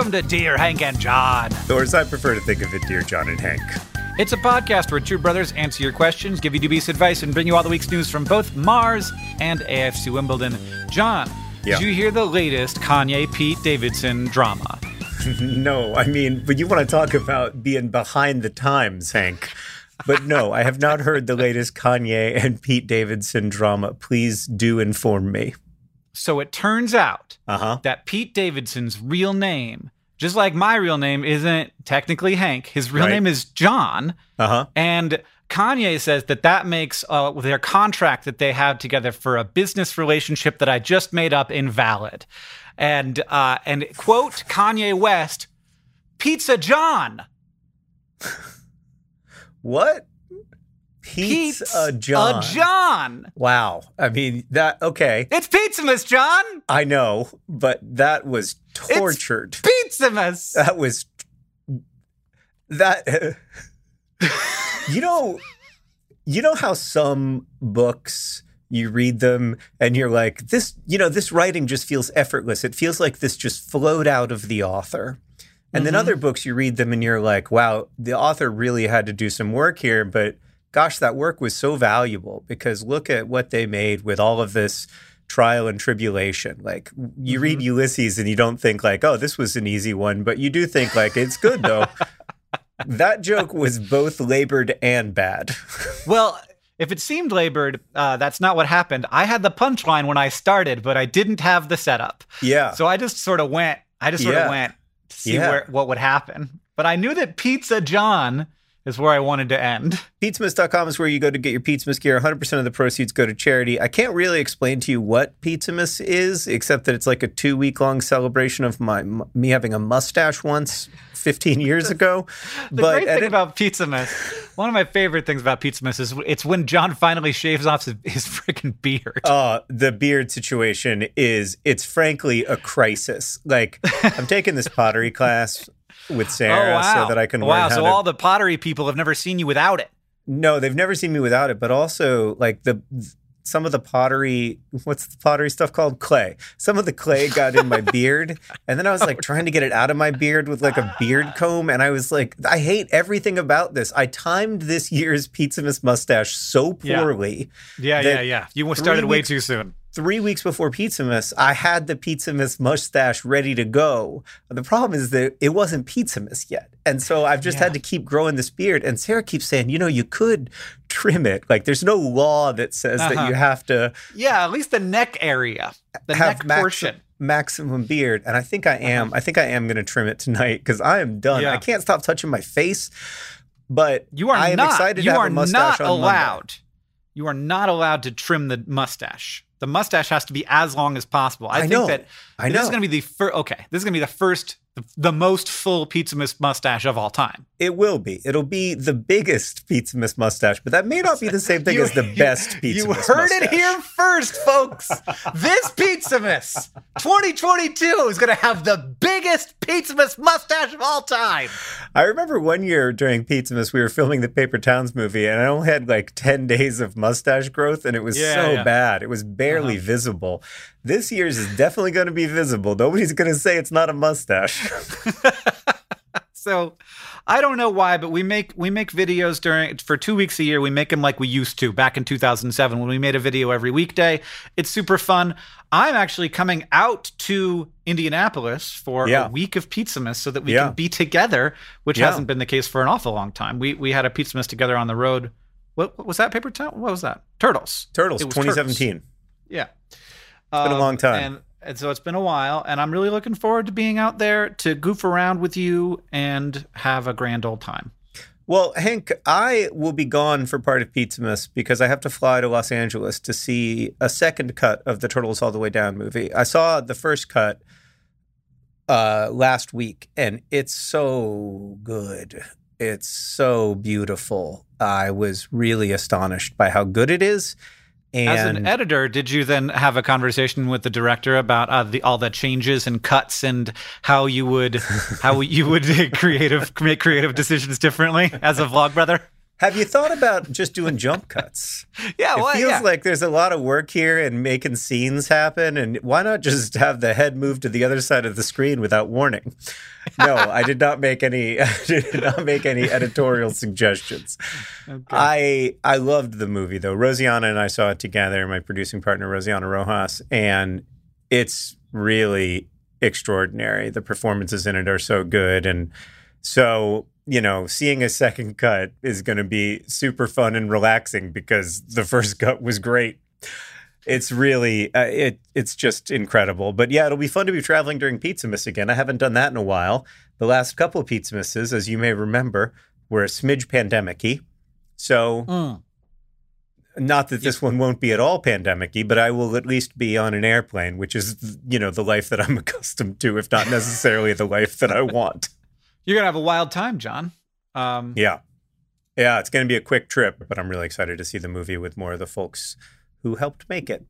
Welcome to Dear Hank and John. Or as I prefer to think of it, Dear John and Hank. It's a podcast where two brothers answer your questions, give you dubious advice, and bring you all the week's news from both Mars and AFC Wimbledon. John, Yeah. did you hear the latest Kanye Pete Davidson drama? No, I mean, but you want to talk about being behind the times, Hank. But no, I have not heard the latest Kanye and Pete Davidson drama. Please do inform me. So it turns out Uh huh. that Pete Davidson's real name, just like my real name, isn't technically Hank. His real Right. name is John. Uh huh. And Kanye says that that makes uh, their contract that they have together for a business relationship that I just made up invalid. And uh, and quote Kanye West, Pizza John. What? Pete's Pete's a John. A John. Wow. I mean, that, okay. It's Pizzamas, John. I know, but that was tortured. Pizzamas. that was that you know you know how some books you read them and you're like this you know this writing just feels effortless it feels like this just flowed out of the author and then mm-hmm. other books you read them and you're like wow the author really had to do some work here but gosh that work was so valuable because look at what they made with all of this trial and tribulation like you read ulysses and you don't think like oh this was an easy one but you do think like it's good though that joke was both labored and bad Well, if it seemed labored, uh, that's not what happened. I had the punchline when I started, but I didn't have the setup. yeah So I just sort of went. I just sort Yeah. of went to see Yeah. where what would happen. But I knew that Pizza John is where I wanted to end. Pizzamas.com is where you go to get your Pizzamas gear. 100% of the proceeds go to charity. I can't really explain to you what Pizzamas is, except that it's like a two week long celebration of my me having a mustache once 15 years ago. The but great thing it- about Pizzamas, one of my favorite things about Pizzamas is it's when John finally shaves off his, his freaking beard. uh, the beard situation is, it's frankly a crisis. Like, I'm taking this pottery class with oh, Sarah so that I can Oh, wow. So to all the pottery people have never seen you without it. No, they've never seen me without it, but also like the some of the pottery, what's the pottery stuff called? Clay. Some of the clay got in my beard, and then I was like trying to get it out of my beard with like a beard comb, and I was like, I hate everything about this. I timed this year's Pizzamas mustache so poorly. Yeah, The yeah, yeah. You started way weeks- too soon. Three weeks before Pizzamas, I had the Pizzamas mustache ready to go. The problem is that it wasn't Pizzamas yet. And so I've just Yeah. had to keep growing this beard. And Sarah keeps saying, you know, you could trim it. Like there's no law that says that Uh-huh. you have to Yeah, at least the neck area, the have neck maxi- portion. maximum beard. And I think I am. I think I am going to trim it tonight because I am done. Yeah. I can't stop touching my face. But You are I am not. excited you to have are a mustache not allowed. You are not allowed to trim the mustache. The mustache has to be as long as possible. I, I think know. that I this is going to be the first. Okay, this is going to be the first, the, the most full Pizzamas mustache of all time. It will be. It'll be the biggest Pizzamas mustache, but that may not be the same thing You- as the you- best Pizza You Miss heard it here first, folks. this Pizzamas 2022 is going to have the biggest Pizzamas mustache of all time. I remember one year during Pizzamas, we were filming the Paper Towns movie, and I only had like 10 days of mustache growth, and it was Yeah, so yeah. Uh-huh. bad. It was barely visible. This year's is definitely going to be visible. Nobody's going to say it's not a mustache. So I don't know why, but we make we make videos during for two weeks a year. We make them like we used to back in 2007 when we made a video every weekday. It's super fun. I'm actually coming out to Indianapolis for Yeah. a week of Pizzamas so that we Yeah. can be together, which Yeah. hasn't been the case for an awful long time. We we had a Pizzamas together on the road. What, what was that paper town? What was that? Turtles. Turtles, It was 2017. Yeah. It's been a um, long time. And, and so it's been a while, and I'm really looking forward to being out there to goof around with you and have a grand old time. Well, Hank, I will be gone for part of Pizzamas because I have to fly to Los Angeles to see a second cut of the Turtles All the Way Down movie. I saw the first cut uh, last week, and it's so good. It's so beautiful. I was really astonished by how good it is. And As an editor, did you then have a conversation with the director about uh, the, all the changes and cuts and how you would how you would creative make creative decisions differently as a vlog brother? Have you thought about just doing jump cuts? Yeah, it well, feels yeah. like there's a lot of work here and making scenes happen. And why not just have the head move to the other side of the screen without warning? No, I did not make any. I did not make any editorial suggestions. I I loved the movie though. Rosianna and I saw it together. My producing partner Rosianna Rojas, and it's really extraordinary. The performances in it are so good, and so you know, seeing a second cut is going to be super fun and relaxing because the first cut was great. It's really uh, it it's just incredible. But yeah, it'll be fun to be traveling during Pizzamas again. I haven't done that in a while. The last couple of Pizza Misses, as you may remember, were a smidge pandemic-y. So Mm. not that this one won't be at all pandemic-y, but I will at least be on an airplane, which is you know the life that I'm accustomed to, if not necessarily the life that I want. You're gonna have a wild time, John. Um, Yeah. Yeah, it's going to be a quick trip, but I'm really excited to see the movie with more of the folks who helped make it.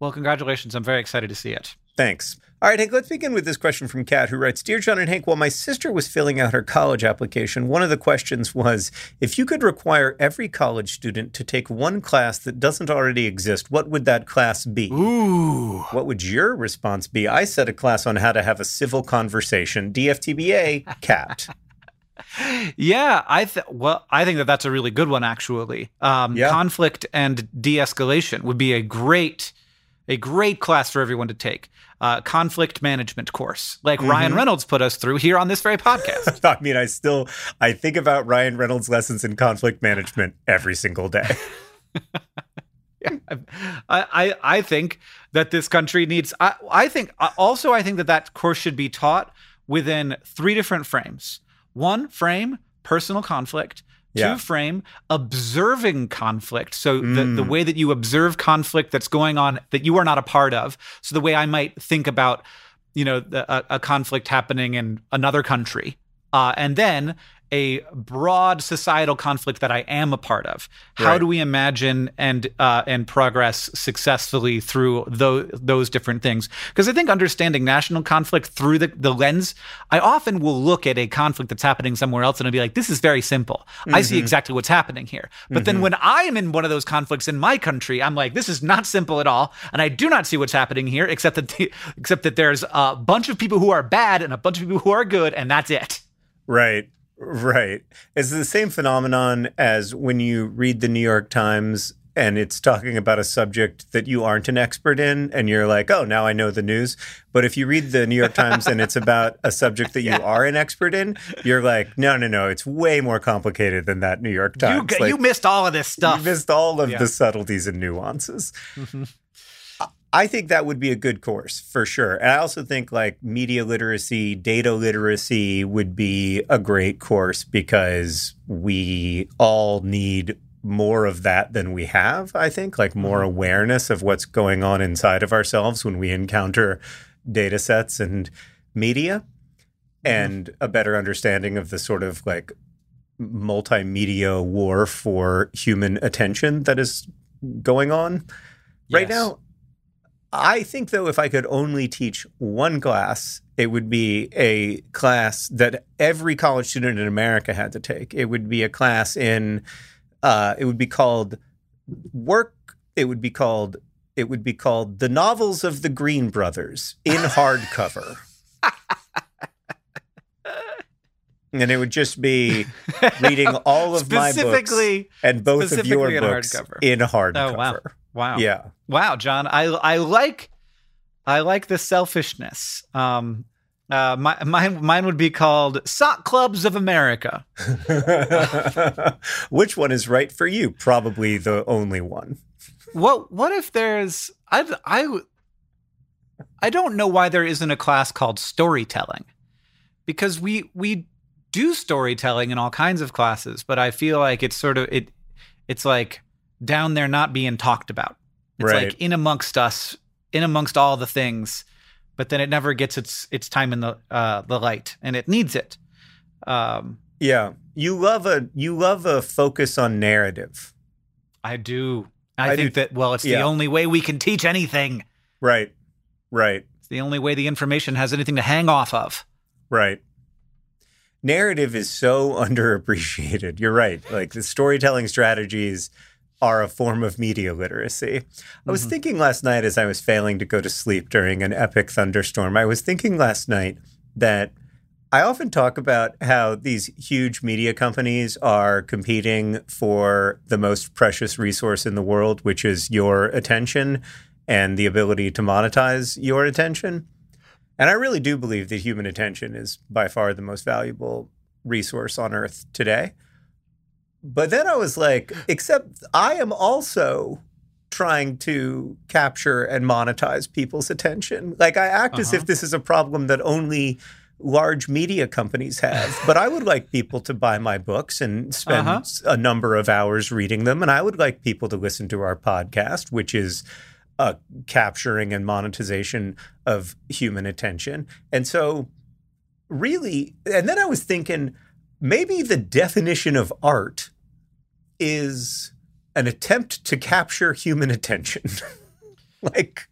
Well, congratulations. I'm very excited to see it. Thanks. All right, Hank, let's begin with this question from Kat, who writes Dear John and Hank, while my sister was filling out her college application, one of the questions was if you could require every college student to take one class that doesn't already exist, what would that class be? Ooh. What would your response be? I said a class on how to have a civil conversation. DFTBA, Cat. Yeah, I th- well, I think that that's a really good one actually. Um, Yeah. Conflict and de-escalation would be a great, a great class for everyone to take. Uh, conflict management course, like Ryan Reynolds put us through here on this very podcast. I mean, I still I think about Ryan Reynolds' lessons in conflict management every single day. I, I I think that this country needs. I, I think also I think that that course should be taught within three different frames. One frame, personal conflict. Two frame, observing conflict. So the, the Mm. way that you observe conflict that's going on that you are not a part of. So the way I might think about, you know, the, a, a conflict happening in another country, uh, and then a broad societal conflict that I am a part of. How Right. do we imagine and uh, and progress successfully through those those different things? Because I think understanding national conflict through the, the lens, I often will look at a conflict that's happening somewhere else and I'll be like, this is very simple. I see exactly what's happening here. But then when I am in one of those conflicts in my country, I'm like, this is not simple at all, and I do not see what's happening here, except that the, except that there's a bunch of people who are bad and a bunch of people who are good, and that's it. Right. Right. It's the same phenomenon as when you read the New York Times and it's talking about a subject that you aren't an expert in and you're like, "Oh, now I know the news." But if you read the New York Times and it's about a subject that you are an expert in, you're like, "No, no, no, it's way more complicated than that New York Times." g- Like, you missed all of this stuff. You missed all of Yeah. the subtleties and nuances. Mm-hmm. I- think that would be a good course for sure. And I also think like media literacy, data literacy would be a great course because we all need more of that than we have, I think, like more Mm-hmm. awareness of what's going on inside of ourselves when we encounter data sets and media Mm-hmm. and a better understanding of the sort of like multimedia war for human attention that is going on right Yes. now. I think though, if I could only teach one class, it would be a class that every college student in America had to take. It would be a class in, uh, it would be called work. It would be called, it would be called the novels of the Green Brothers in hardcover. and it would just be reading all of my books Specifically, and both of your specifically in books hardcover. in hardcover. Oh, wow. wow. Yeah. Wow, John, I I like I like the selfishness. Um uh my, mine mine would be called Sock Clubs of America. Which one is right for you? Probably the only one. What what if there's I I I don't know why there isn't a class called storytelling. Because we we do storytelling in all kinds of classes, but I feel like it's sort of it it's like down there not being talked about. It's Right. like in amongst us, in amongst all the things, but then it never gets its its time in the uh the light and it needs it. Um Yeah. You love a you love a focus on narrative. I do. I, I think do- that well, it's yeah. the only way we can teach anything. Right. Right. It's the only way the information has anything to hang off of. Right. Narrative is so underappreciated. You're right. Like the storytelling strategies are a form of media literacy. I was Mhm. thinking last night as I was failing to go to sleep during an epic thunderstorm, I was thinking last night that I often talk about how these huge media companies are competing for the most precious resource in the world, which is your attention and the ability to monetize your attention. And I really do believe that human attention is by far the most valuable resource on earth today. But then I was like, except I am also trying to capture and monetize people's attention. Like I act as Uh-huh. if this is a problem that only large media companies have. but I would like people to buy my books and spend Uh-huh. a number of hours reading them. And I would like people to listen to our podcast, which is uh, capturing and monetization of human attention. And so, really, and then I was thinking maybe the definition of art is an attempt to capture human attention. like,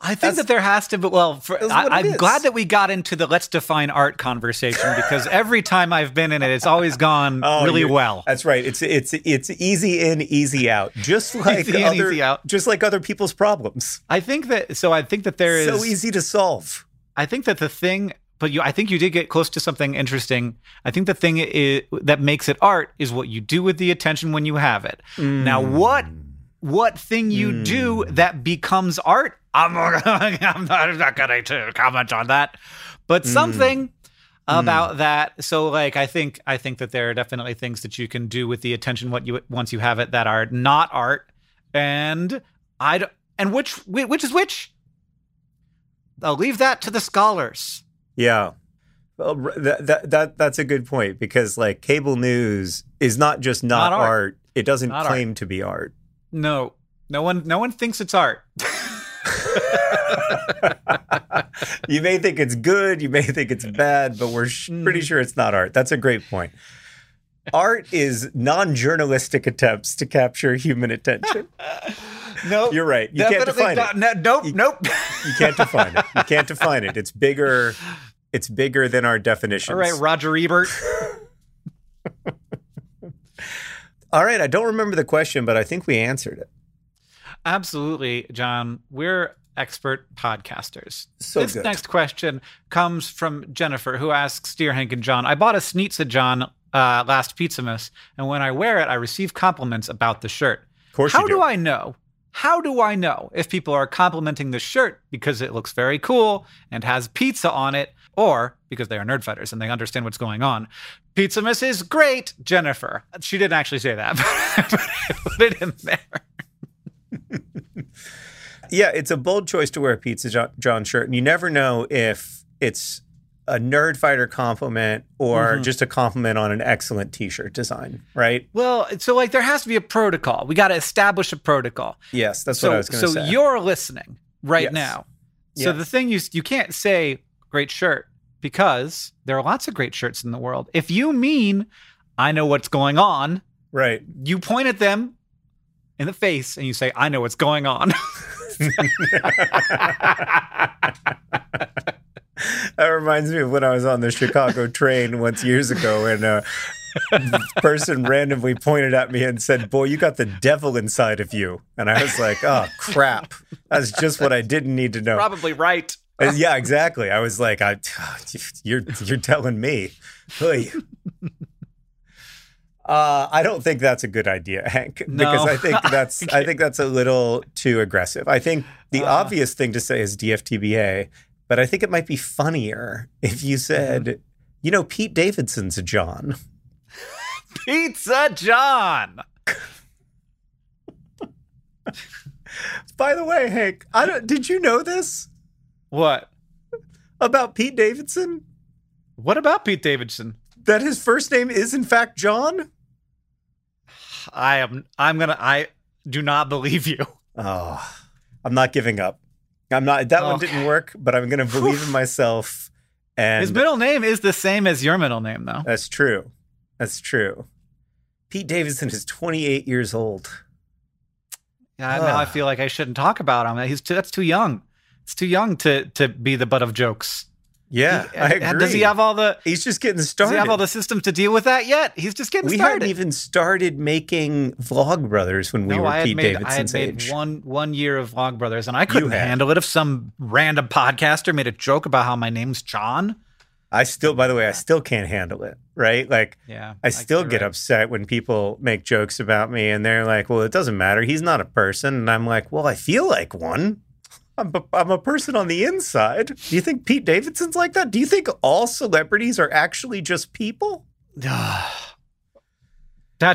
I think that there has to be. Well, for, I, I'm is. glad that we got into the let's define art conversation because every time I've been in it, it's always gone Oh, really well. that's right. It's it's it's easy in, easy out. Just like Easy other, easy out. just like other people's problems. I think that. So I think that there is. so easy to solve. I think that the thing, but you, I think you did get close to something interesting. I think the thing i that makes it art is what you do with the attention when you have it. Now, mm. what what thing you mm. do that becomes art? I'm, I'm not, I'm not going to comment on that, but mm. something about that. So, like, I think I think that there are definitely things that you can do with the attention what you once you have it that are not art, and I and which which is which. I'll leave that to the scholars. Yeah. Well, that, that that that's a good point because like cable news is not just not, Not art. art. It doesn't Not claim to be art. No, no one, no one thinks it's art. you may think it's good, you may think it's bad, but we're sh- pretty Mm. sure it's not art. That's a great point. Art is non-journalistic attempts to capture human attention. No, You're right. You can't define not- it. no- nope, You- nope. You can't define it. You can't define it. It's bigger. It's bigger than our definitions. All right, Roger Ebert. All right. I don't remember the question, but I think we answered it. Absolutely, John. We're expert podcasters. So this good. next question comes from Jennifer, who asks Dear Hank and John, I bought a Snitza John uh, last Pizzamas, and when I wear it, I receive compliments about the shirt. Of course How you do. do. I know? How do I know if people are complimenting the shirt because it looks very cool and has pizza on it, or because they are nerd fighters and they understand what's going on? Pizzamas is great, Jennifer. She didn't actually say that, but I put it in there. Yeah, it's a bold choice to wear a Pizza John shirt, and you never know if it's a nerd fighter compliment or Mhm. just a compliment on an excellent t-shirt design, right? Well, so like there has to be a protocol. We got to establish a protocol. Yes, that's so what I was going to so say. So you're listening right Yes. now. So Yes. the thing you you can't say great shirt because there are lots of great shirts in the world. If you mean I know what's going on, right. you point at them in the face and you say I know what's going on. that reminds me of when I was on the Chicago train once years ago and a person randomly pointed at me and said, Boy, you got the devil inside of you. And I was like, Oh, crap. That's just what I didn't need to know. Probably right. Uh, yeah, exactly. I was like, I, you're you're telling me. Uh, I don't think that's a good idea, Hank, because I think that's I think that's a little too aggressive. I think the Uh. obvious thing to say is DFTBA, but I think it might be funnier if you said, Mm-hmm. you know, Pete Davidson's a John. Pizza John. By the way, Hank, I don't, did you know this What? about Pete Davidson? What about Pete Davidson? That his first name is in fact John? I am I'm going to I do not believe you. Oh, I'm not giving up. I'm not. That one Okay. didn't work, but I'm going to believe in myself. And His middle name is the same as your middle name though. that's true. That's true. Pete Davidson is 28 years old. Yeah, now I feel like I shouldn't talk about him. He's too, that's too young. It's too young to to be the butt of jokes. Yeah, He- I agree. Does he have all the He's just getting Does started. he have all the systems to deal with that yet? He's just getting we started. We hadn't even started making Vlog Brothers when we no, were I Pete made I Davidson's had made age. one one year of Vlog Brothers, and I couldn't handle it if some random podcaster made a joke about how my name's John. I still, by the way, I still can't handle it. Right? Like, Yeah, I still get right. upset when people make jokes about me and they're like, well, it doesn't matter. He's not a person. And I'm like, well, I feel like one. I'm a, I'm a person on the inside. Do you think Pete Davidson's like that? Do you think all celebrities are actually just people? that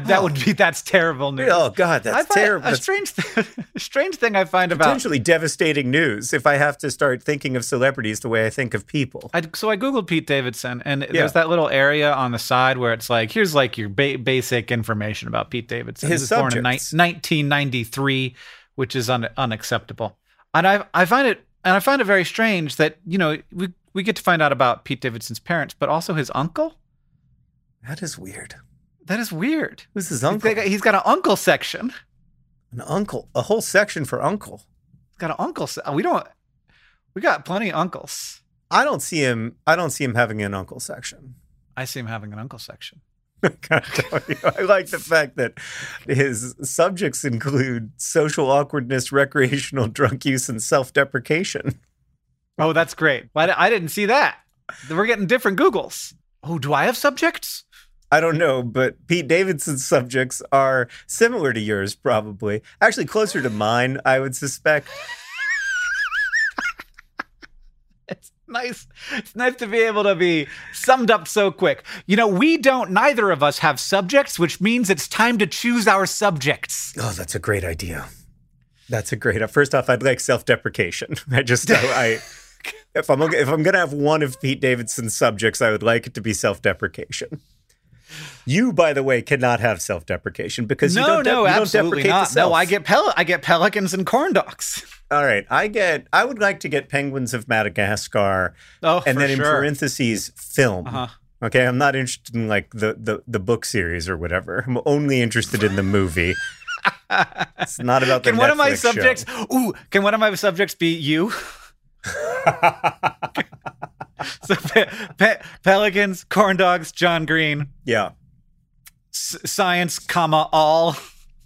that Oh. would be that's terrible news. Oh, God, that's terrible. A strange, th- strange thing I find about potentially devastating news if I have to start thinking of celebrities the way I think of people. I, so I googled Pete Davidson, and Yeah. there's that little area on the side where it's like, here's like your ba- basic information about Pete Davidson. His he was born in ni- 1993, which is un- unacceptable. And I I find it and I find it very strange that you know we we get to find out about Pete Davidson's parents, but also his uncle. That is weird. That is weird. Who's his He's uncle? got, he's got an uncle section. An uncle. A whole section for uncle. He's got an uncle. Se- we don't. We got plenty of uncles. I don't see him. I don't see him having an uncle section. I see him having an uncle section. Gotta tell you, I like the fact that his subjects include social awkwardness, recreational drug use, and self-deprecation. Oh, that's great. Why I didn't see that. We're getting different Googles. Oh, do I have subjects? I don't know, but Pete Davidson's subjects are similar to yours, probably. Actually, closer to mine, I would suspect. It's nice. It's nice to be able to be summed up so quick. You know, we don't, neither of us have subjects, which means it's time to choose our subjects. Oh, that's a great idea. That's a great. First off, I'd like self-deprecation. I just, I, if I'm if I'm gonna have one of Pete Davidson's subjects, I would like it to be self-deprecation. You, by the way, cannot have self-deprecation because you no, don't. de- no, you don't absolutely deprecate not. No, I get pel- I get pelicans and corn dogs. All right, I get. I would like to get penguins of Madagascar, Oh, and then in sure. parentheses, film. Uh-huh. Okay, I'm not interested in like the, the the book series or whatever. I'm only interested in the movie. it's not about the Can one of my Netflix show. subjects? Ooh, can one of my subjects be you? so pe- pe- pelicans, corn dogs, John Green, yeah. s- science, comma all.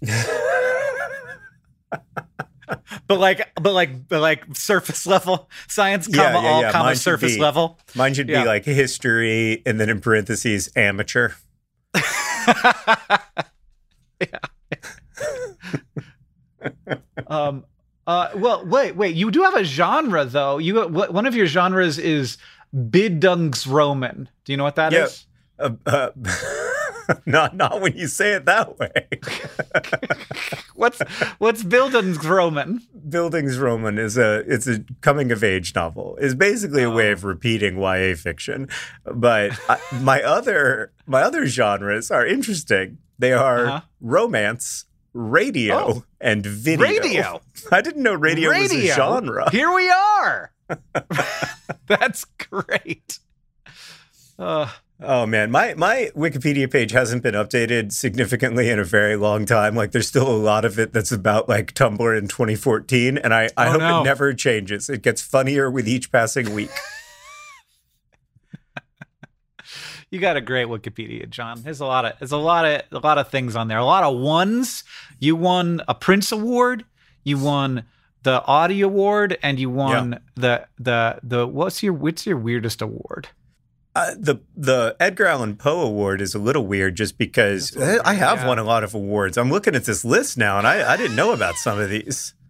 but like, but like, but like surface level science, Yeah, comma yeah, all, yeah. comma Mine surface be- level. Mine should be like history and then in parentheses amateur. Yeah. um. Uh. Well, wait, wait. You do have a genre though. You what- one of your genres is Bildungsroman. Do you know what that is? Yeah. Uh, uh, not not when you say it that way. what's what's Bildungsroman? Bildungsroman is a it's a coming of age novel. It's basically a way of repeating YA fiction. But I, my other my other genres are interesting. They are Uh-huh. romance, radio, Oh. and video. Radio. I didn't know radio, was a genre. Here we are. That's great. Uh, Oh man, my my Wikipedia page hasn't been updated significantly in a very long time. Like there's still a lot of it that's about like Tumblr in 2014 and I I Oh, hope no. it never changes. It gets funnier with each passing week. you got a great Wikipedia, John. There's a lot of there's a lot of a lot of things on there. A lot of ones. You won a Printz Award. You won the Audi Award, and you won the the the what's your what's your weirdest award? Uh, the the Edgar Allan Poe Award is a little weird just because That's I have yeah. won a lot of awards. I'm looking at this list now and I, I didn't know about some of these.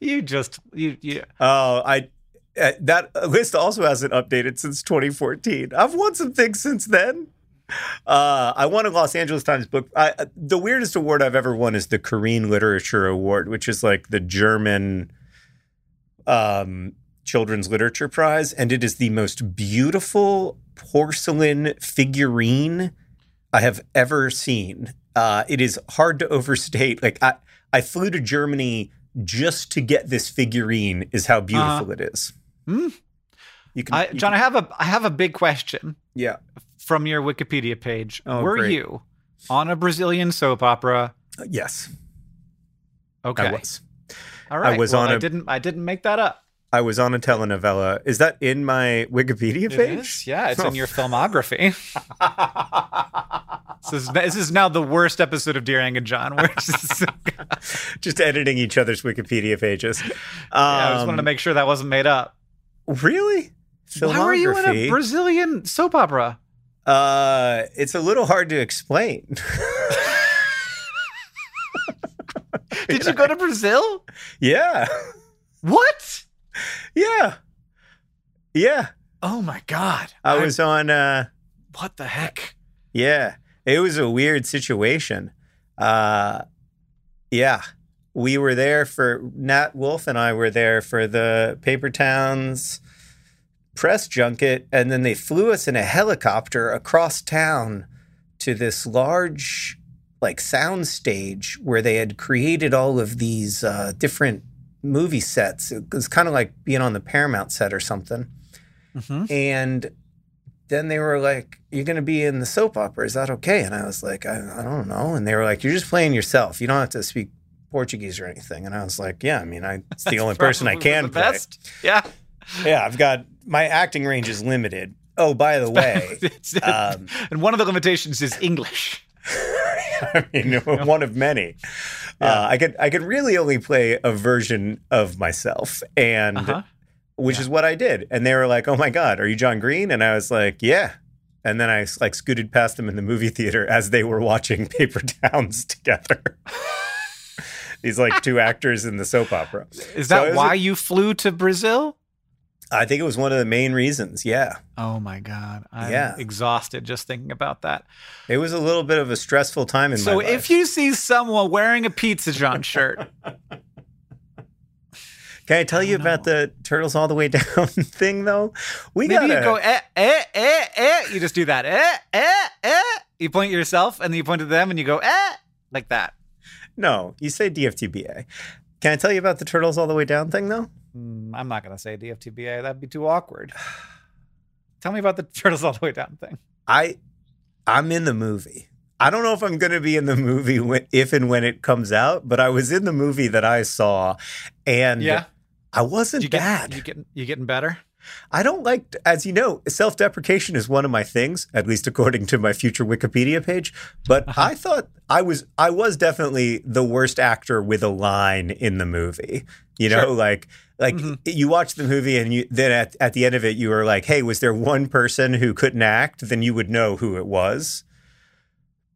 You just you you Oh, I uh, that list also hasn't updated since 2014. I've won some things since then. Uh, I won a Los Angeles Times book. I, uh, the weirdest award I've ever won is the Corine Literature Award, which is like the German um, children's literature prize, and it is the most beautiful porcelain figurine I have ever seen. Uh, it is hard to overstate. Like I, I flew to Germany just to get this figurine. Is how beautiful it is. Hmm. You can, I, you John, can- I have a I have a big question yeah. From your Wikipedia page. Oh, Were great. you on a Brazilian soap opera? Uh, Yes, Okay, I was. all right. was well, on I a- did not I didn't make that up. I was on a telenovela. Is that in my Wikipedia page? is? Yeah, it's Oh. in your filmography. this, is, this is now the worst episode of Dear Hank and John. Where just, Just editing each other's Wikipedia pages. Um, I just wanted to make sure that wasn't made up. Really? Why were you in a Brazilian soap opera? Uh, it's a little hard to explain. Did you go to Brazil? yeah, What? yeah, yeah. Oh my god! I was on. Uh, What the heck? yeah, it was a weird situation. Uh, yeah, we were there for Nat Wolff and I were there for the Paper Towns press junket, and then they flew us in a helicopter across town to this large like sound stage where they had created all of these uh, different movie sets. It was kind of like being on the Paramount set or something. Mhm. And then they were like, You're going to be in the soap opera. Is that okay? And I was like, I, I don't know. And they were like, You're just playing yourself. You don't have to speak Portuguese or anything. And I was like, Yeah, I mean, I, it's the only person I can play. Yeah. Yeah, I've got my acting range is limited. Oh, by the way, um, and one of the limitations is English. I mean, one of many. Uh, I could I could really only play a version of myself, and Uh-huh. which is what I did. And they were like, "Oh my god, are you John Green?" And I was like, "Yeah." And then I like scooted past them in the movie theater as they were watching Paper Towns together. These like two actors in the soap opera. Is that was why a- you flew to Brazil? I think it was one of the main reasons. Yeah, Oh my god! I'm Yeah. exhausted just thinking about that. it was a little bit of a stressful time in So my life. if you see someone wearing a Pizza John shirt, Can I tell you don't about the turtles all the way down thing though? We maybe gotta you go eh eh eh eh. You just do that eh eh eh. You point at yourself and then you point to them and you go eh like that. no. You say DFTBA. Can I tell you about the turtles all the way down thing though? Mm, I'm not gonna say DFTBA. That'd be too awkward. Tell me about the turtles all the way down thing. I I'm in the movie. I don't know if I'm going to be in the movie when, if and when it comes out, but I was in the movie that I saw, and Yeah, I wasn't you get bad. you getting you getting better. I don't like, as you know, self deprecation is one of my things, at least according to my future Wikipedia page. But Uh-huh. I thought I was, I was definitely the worst actor with a line in the movie. You know, Sure. like, like Mhm. you watch the movie and you then at, at the end of it, you were like, hey, was there one person who couldn't act? Then you would know who it was.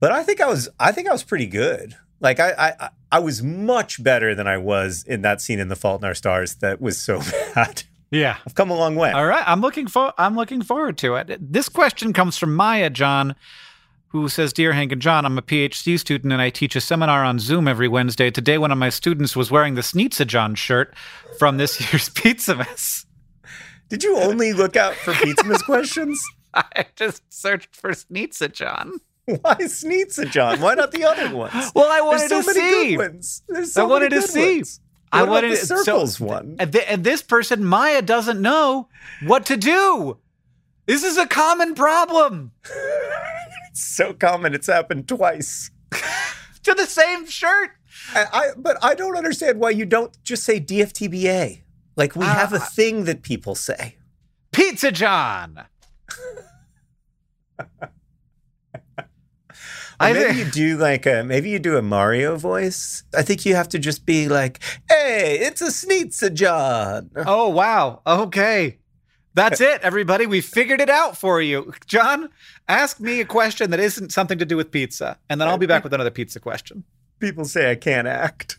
But I think I was, I think I was pretty good. Like I, I- I was much better than I was in that scene in The Fault in Our Stars. That was so bad. Yeah. I've come a long way. All right, I'm looking for I'm looking forward to it. This question comes from Maya John, who says, Dear Hank and John, I'm a PhD student and I teach a seminar on Zoom every Wednesday. Today, one of my students was wearing the Snitza John shirt from this year's Pizza Pizzamas. Did you only look out for Pizza Pizzamas questions? I just searched for Snitza John. Why Snitza John? Why not the other ones? Well, I wanted There's so to many see. good ones. There's so I wanted many to see. ones. I What about wanted the so- circles one. And, th- and this person, Maya, doesn't know what to do. This is a common problem It's so common. It's happened twice. to the same shirt. I, I but I don't understand why you don't just say DFTBA. Like we have a Uh, thing that people say. Pizza John. Or I maybe think- you do like a maybe you do a Mario voice. I think you have to just be like, "Hey, it's a Snitza John." Oh, wow. Okay. That's it, everybody. We figured it out for you. John, ask me a question that isn't something to do with pizza, and then I'll be back with another pizza question. People say I can't act.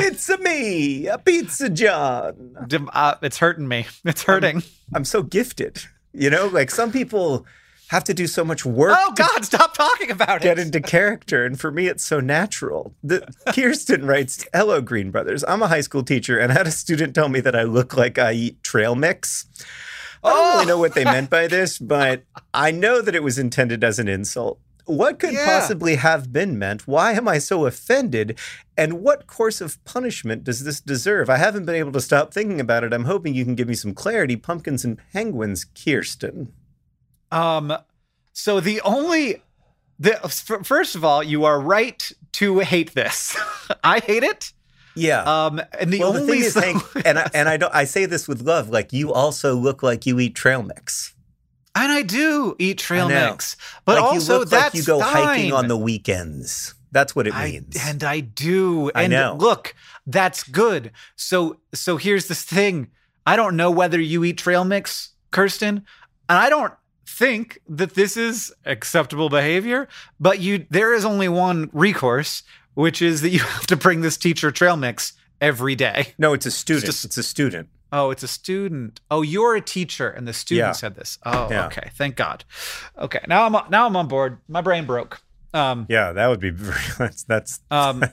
it's a me, a Pizza John. Uh, it's hurting me. It's hurting. I'm so gifted. You know, like some people have to do so much work Oh, God, stop talking about get it. Get into character, and for me, it's so natural. The, Kirsten writes, "Hello, Green Brothers. I'm a high school teacher, and I had a student tell me that I look like I eat trail mix. I don't really Oh. know what they meant by this, oh! but I know that it was intended as an insult. What could Yeah. possibly have been meant? Why am I so offended? And what course of punishment does this deserve? I haven't been able to stop thinking about it. I'm hoping you can give me some clarity. Pumpkins and penguins, Kirsten. Um, so the only the first of all, you are right to hate this. I hate it. Yeah. Um, and the well, the only thing is, Hank, and I, and I don't. I say this with love. Like you also look like you eat trail mix. and I do eat trail mix, but like also you look that's like you go hiking on the weekends. That's what it I, means. and I do. I And know. look, that's good. So so here's this thing. I don't know whether you eat trail mix, Kirsten, and I don't think that this is acceptable behavior, but you there is only one recourse, which is that you have to bring this teacher trail mix every day. no, it's a student. It's, just- a student. Oh, it's a student. Oh, you're a teacher, and the student Yeah. said this. Oh, Yeah. okay. Thank God. Okay, now I'm now I'm on board. My brain broke. Um, Yeah, that would be. Very, that's that's. um,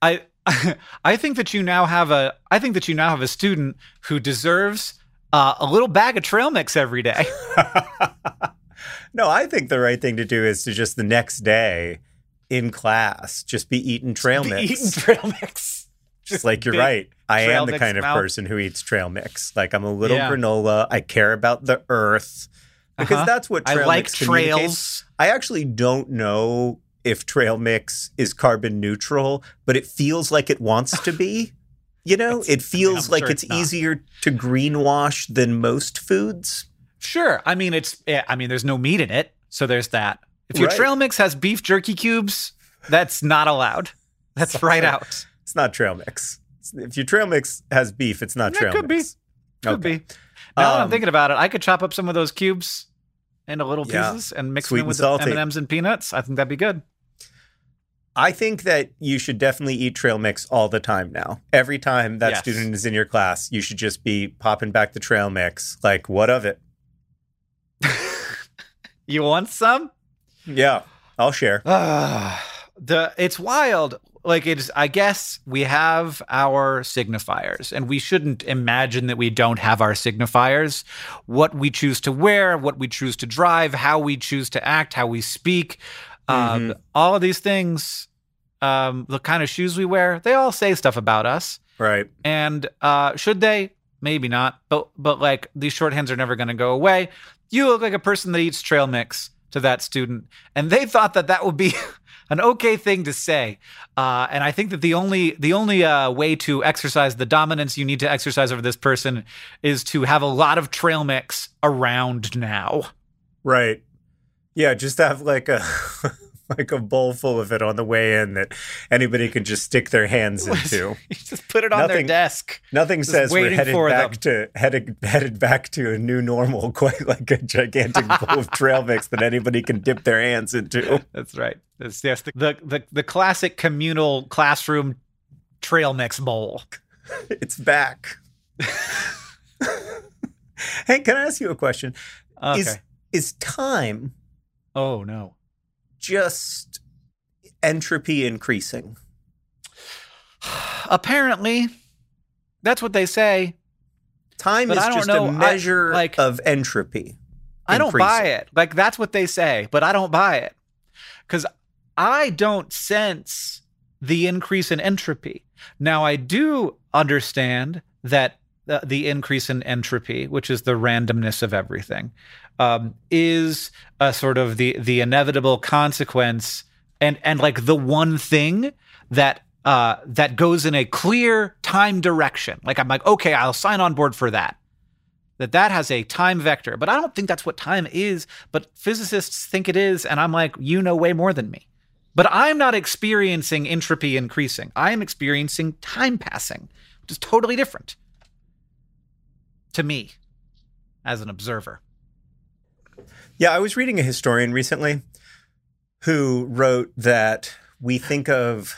I I think that you now have a I think that you now have a student who deserves uh, a little bag of trail mix every day. no, I think the right thing to do is to just the next day in class just be eating trail Be mix. Eating trail mix. Just like you're big right. I am the kind of mouth. person who eats trail mix. Like I'm a little Yeah. granola. I care about the earth because Uh-huh. that's what I trail like mix trails. I actually don't know if trail mix is carbon neutral, but it feels like it wants to be. You know, it feels I'm like sure it's, it's easier to greenwash than most foods. Sure. I mean, it's. I mean, there's no meat in it, so there's that. If your Right. trail mix has beef jerky cubes, that's not allowed. That's right out. It's not trail mix. If your trail mix has beef, it's not That trail could be. mix. Could Okay. be. Now that I'm Um, thinking about it, I could chop up some of those cubes into little Yeah. pieces and mix Sweet them with the. M and M's and peanuts. I think that'd be good. I think that you should definitely eat trail mix all the time now. Every time that Yes. student is in your class, you should just be popping back the trail mix. Like, what of it? You want some? Yeah, I'll share. Ah, the it's wild. Like it's I guess we have our signifiers and we shouldn't imagine that we don't have our signifiers. What we choose to wear, what we choose to drive, how we choose to act, how we speak, um, all of these things, um, the kind of shoes we wear, they all say stuff about us. Right. And uh, should they? Maybe not. But but like these shorthands are never going to go away. You look like a person that eats trail mix to that student, and they thought that that would be an okay thing to say. Uh, and I think that the only the only uh, way to exercise the dominance you need to exercise over this person is to have a lot of trail mix around now. Right. Yeah, just have like a like a bowl full of it on the way in that anybody can just stick their hands into. You just put it on their desk. Nothing says we're headed back to headed headed back to a new normal, quite like a gigantic bowl of trail mix that anybody can dip their hands into. That's right. That's yes, the, the the the classic communal classroom trail mix bowl. It's back. hey, can I ask you a question? Okay. Is is time oh no. just entropy increasing? Apparently, that's what they say. Time But is I just know, a I- measure like- of entropy. I don't buy it. Like that's what they say, but I don't buy it. Cuz I don't sense the increase in entropy. Now I do understand that the, the increase in entropy, which is the randomness of everything, um, is a sort of the the inevitable consequence and and like the one thing that uh, that goes in a clear time direction. Like I'm like, okay, I'll sign on board for that. That that has a time vector. But i don't think that's what time is but physicists think it is and i'm like you know way more than me. But i'm not experiencing entropy increasing. I am experiencing time passing which is totally different to me as an observer Yeah, I was reading a historian recently who wrote that we think of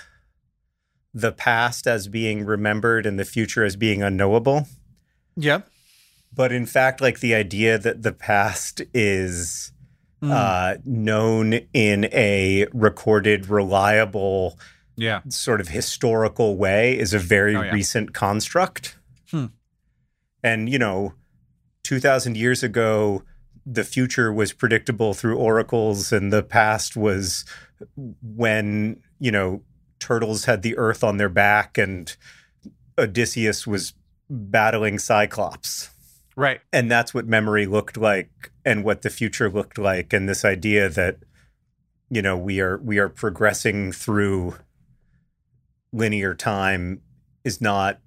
the past as being remembered and the future as being unknowable. yep But in fact, like the idea that the past is Mm. uh, known in a recorded, reliable, yeah sort of historical way is a very Oh, yeah. recent construct. Hmm. And, you know, 2,000 years ago, the future was predictable through oracles, and the past was when, you know, turtles had the earth on their back and Odysseus was battling Cyclops. right And that's what memory looked like and what the future looked like. And this idea that, you know, we are we are progressing through linear time is not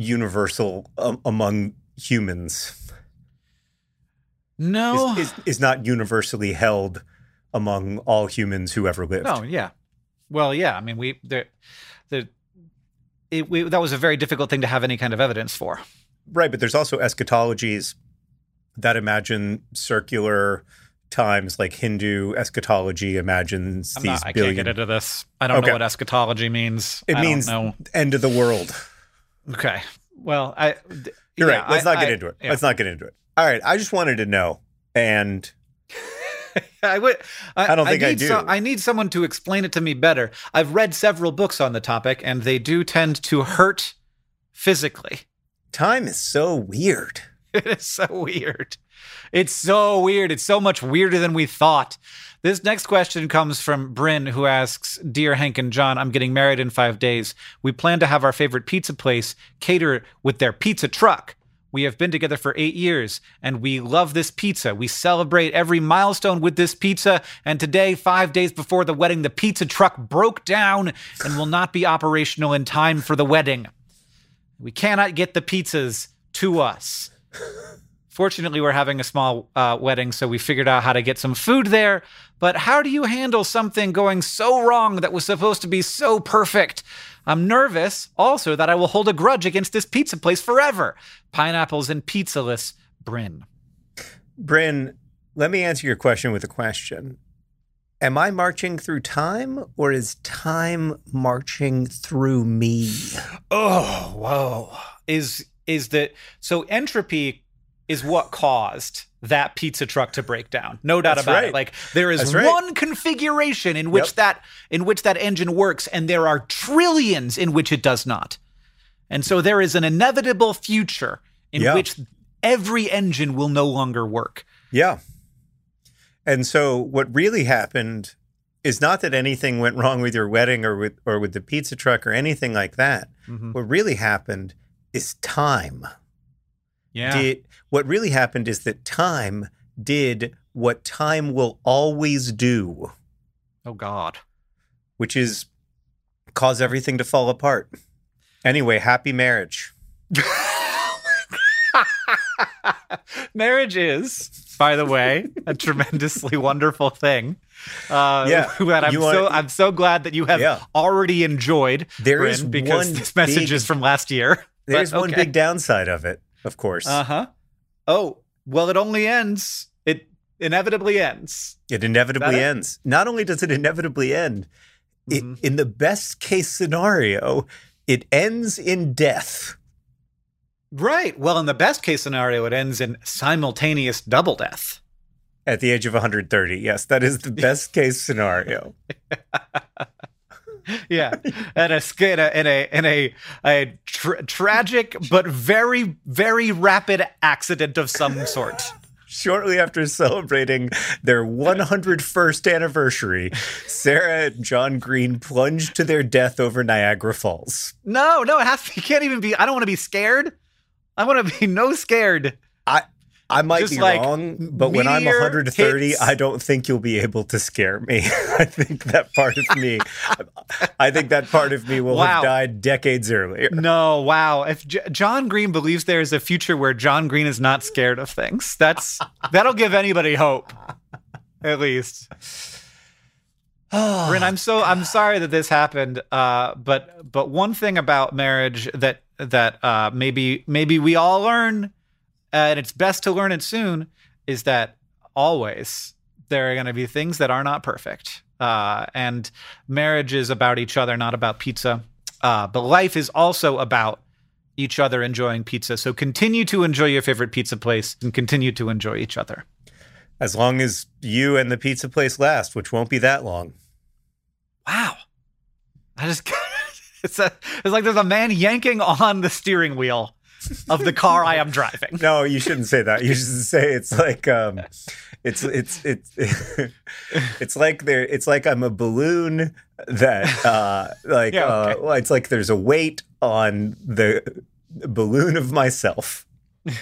universal um, among humans no is, is, is not universally held among all humans who ever lived No, yeah. Well, yeah. I mean, we the the it, we, that was a very difficult thing to have any kind of evidence for. right but there's also eschatologies that imagine circular times like hindu eschatology imagines I'm these not, I billion can't get into this. I don't Okay. know what eschatology means. It I means don't know. end of the world. Okay. Well, I. d- You're yeah, right. Let's I- not get I- into it. yeah. Let's not get into it. All right. I just wanted to know. And I would. I, I don't think I do. so- I need someone to explain it to me better. I've read several books on the topic, and they do tend to hurt physically. time is so weird. It is so weird. It's so weird. It's so much weirder than we thought. This next question comes from Bryn, who asks Dear Hank and John, I'm getting married in five days. We plan to have our favorite pizza place cater with their pizza truck. We have been together for eight years and we love this pizza. We celebrate every milestone with this pizza. And today, five days before the wedding, the pizza truck broke down and will not be operational in time for the wedding. We cannot get the pizzas to us. Fortunately, we're having a small uh, wedding, so we figured out how to get some food there. But how do you handle something going so wrong that was supposed to be so perfect? I'm nervous also that I will hold a grudge against this pizza place forever. Pineapples and pizzaless Bryn. Bryn, let me answer your question with a question. Am I marching through time or is time marching through me? Oh, whoa. Is is that so entropy is what caused that pizza truck to break down. No doubt That's about right. it. Like there is right. one configuration in which Yep. that in which that engine works and there are trillions in which it does not. And so there is an inevitable future in Yeah. which every engine will no longer work. Yeah. And so what really happened is not that anything went wrong with your wedding or with or with the pizza truck or anything like that. Mhm. What really happened is time. Yeah. Did what really happened is that time did what time will always do, oh god. which is cause everything to fall apart. Anyway, happy marriage. Marriage is, by the way, a tremendously wonderful thing. Uh, Yeah. that I'm so I'm so glad that you have Yeah. already enjoyed. There Bryn, is because one this message big- is from last year. There's But one big downside of it, of course. Uh huh. Oh well, it only ends. It inevitably ends. It inevitably That it? ends. Not only does it inevitably end, it, Mhm. in the best case scenario, it ends in death. Right. Well, in the best case scenario, it ends in simultaneous double death. at the age of 130. Yes, that is the best case scenario. yeah, and a in a in a, in a, a tra- tragic but very very rapid accident of some sort. Shortly after celebrating their 101st anniversary, Sarah and John Green plunged to their death over Niagara Falls. No, no, it has to. You can't even be. I don't want to be scared. I want to be no scared. I I might Just be like wrong, but when I'm 130, hits. I don't think you'll be able to scare me. I think that part of me, I think that part of me will wow. have died decades earlier. No, wow. If J- John Green believes there is a future where John Green is not scared of things, that's that'll give anybody hope, at least. Bryn, I'm so I'm sorry that this happened. Uh, but but one thing about marriage that that uh, maybe maybe we all learn and it's best to learn it soon, is that always there are going to be things that are not perfect. Uh, and marriage is about each other, not about pizza. Uh, but life is also about each other enjoying pizza. So continue to enjoy your favorite pizza place and continue to enjoy each other. As long as you and the pizza place last, which won't be that long. Wow. I just, it's, a, it's like there's a man yanking on the steering wheel of the car I am driving. No, you shouldn't say that. You should say it's like um, it's it's it's it's like there. It's like I'm a balloon that uh, like yeah, okay. uh, it's like there's a weight on the balloon of myself.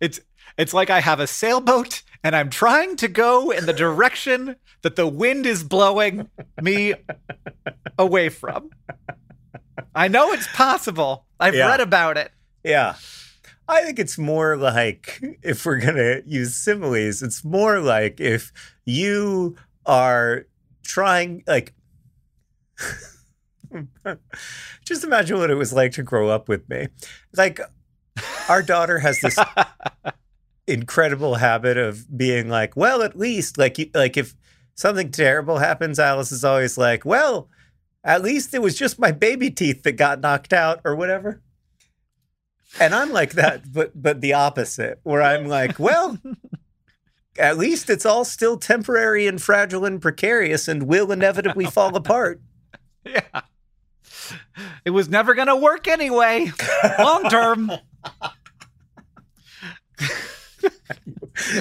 It's it's like I have a sailboat and I'm trying to go in the direction that the wind is blowing me away from. I know it's possible. I've yeah. read about it. Yeah. I think it's more like if we're going to use similes, it's more like if you are trying, like, just imagine what it was like to grow up with me. Like, our daughter has this incredible habit of being like, well, at least, like, like if something terrible happens, Alice is always like, well, at least it was just my baby teeth that got knocked out or whatever and I'm like that, but but the opposite, where I'm like, well, at least it's all still temporary and fragile and precarious, and will inevitably fall apart. Yeah, it was never going to work anyway, long term.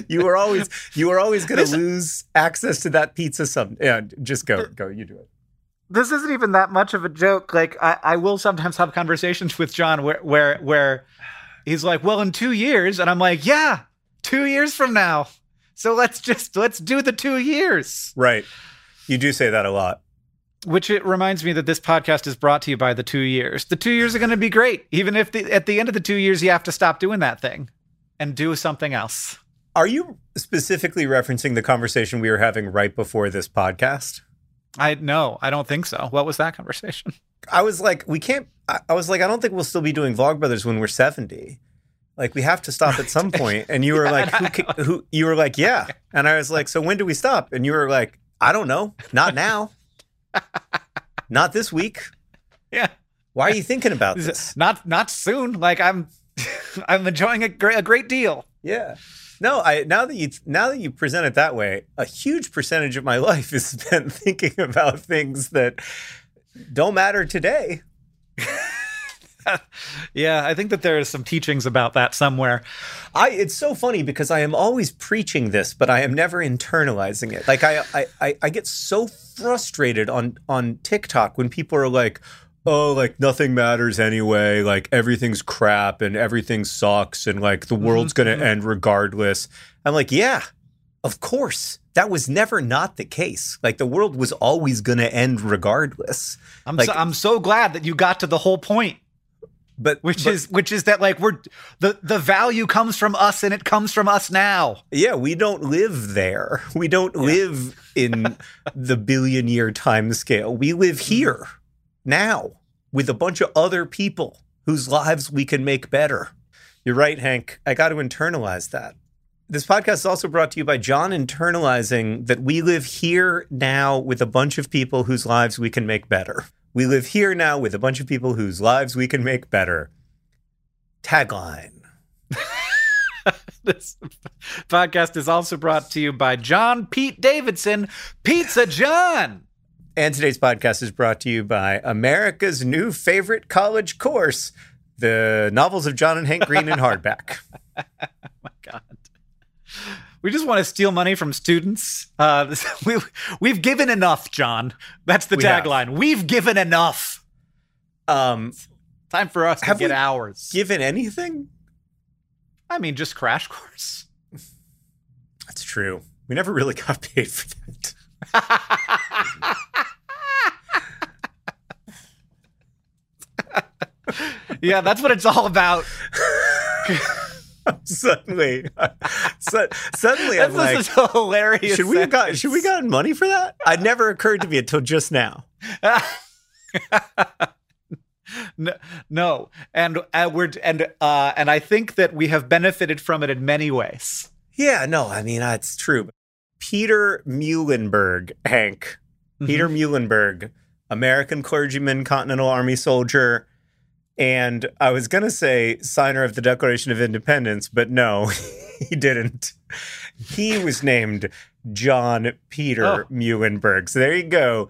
you were always you were always going to lose access to that pizza. Some yeah, just go er, go. You do it this isn't even that much of a joke. Like I, I will sometimes have conversations with John where where where he's like, "Well, in two years," and I'm like, "Yeah, two years from now." So let's just let's do the two years. Right. You do say that a lot. Which it reminds me that this podcast is brought to you by the two years. The two years are going to be great, even if the, at the end of the two years you have to stop doing that thing and do something else. Are you specifically referencing the conversation we were having right before this podcast? I no, I don't think so. What was that conversation? I was like, we can't. I, I was like, I don't think we'll still be doing Vlogbrothers when we're seventy. Like we have to stop at some point. And you were yeah, like, who, can, who? You were like, yeah. And I was like, so when do we stop? And you were like, I don't know. Not now. not this week. Yeah. Why are you thinking about this? Not not soon. Like I'm, I'm enjoying a great a great deal. Yeah. No, I now that you now that you present it that way, a huge percentage of my life is spent thinking about things that don't matter today. yeah, I think that there is some teachings about that somewhere. I it's so funny because I am always preaching this, but I am never internalizing it. Like I I I get so frustrated on on TikTok when people are like, oh, like nothing matters anyway, like everything's crap and everything sucks and like the mm-hmm, world's going to mm-hmm. end regardless. I'm like, yeah, of course. That was never not the case. Like the world was always going to end regardless. I'm like, so, I'm so glad that you got to the whole point. But which but, is which is that like we're the the value comes from us and it comes from us now. Yeah, we don't live there. We don't yeah. live in the billion year time scale. We live here now with a bunch of other people whose lives we can make better. You're right, Hank. I got to internalize that. This podcast is also brought to you by John internalizing that we live here now with a bunch of people whose lives we can make better. We live here now with a bunch of people whose lives we can make better. Tagline. This podcast is also brought to you by John Pete Davidson, Pizza John. And today's podcast is brought to you by America's new favorite college course, the novels of John and Hank Green in hardback. oh my God. We just want to steal money from students. Uh, we, we've given enough, John. That's the We tagline. We've given enough. Um, Time for us to get ours. given anything? I mean, just crash course. That's true. We never really got paid for that. yeah, that's what it's all about. suddenly, so, suddenly, I'm like, is hilarious. should we have got should we gotten money for that? It never occurred to me until just now. no, no, and uh, we're and uh, and I think that we have benefited from it in many ways. Yeah, no, I mean that's true. Peter Muhlenberg, Hank. Peter Muhlenberg, American clergyman, Continental Army soldier, and I was gonna say signer of the Declaration of Independence, but no, he didn't. He was named John Peter Oh. Muhlenberg. So there you go.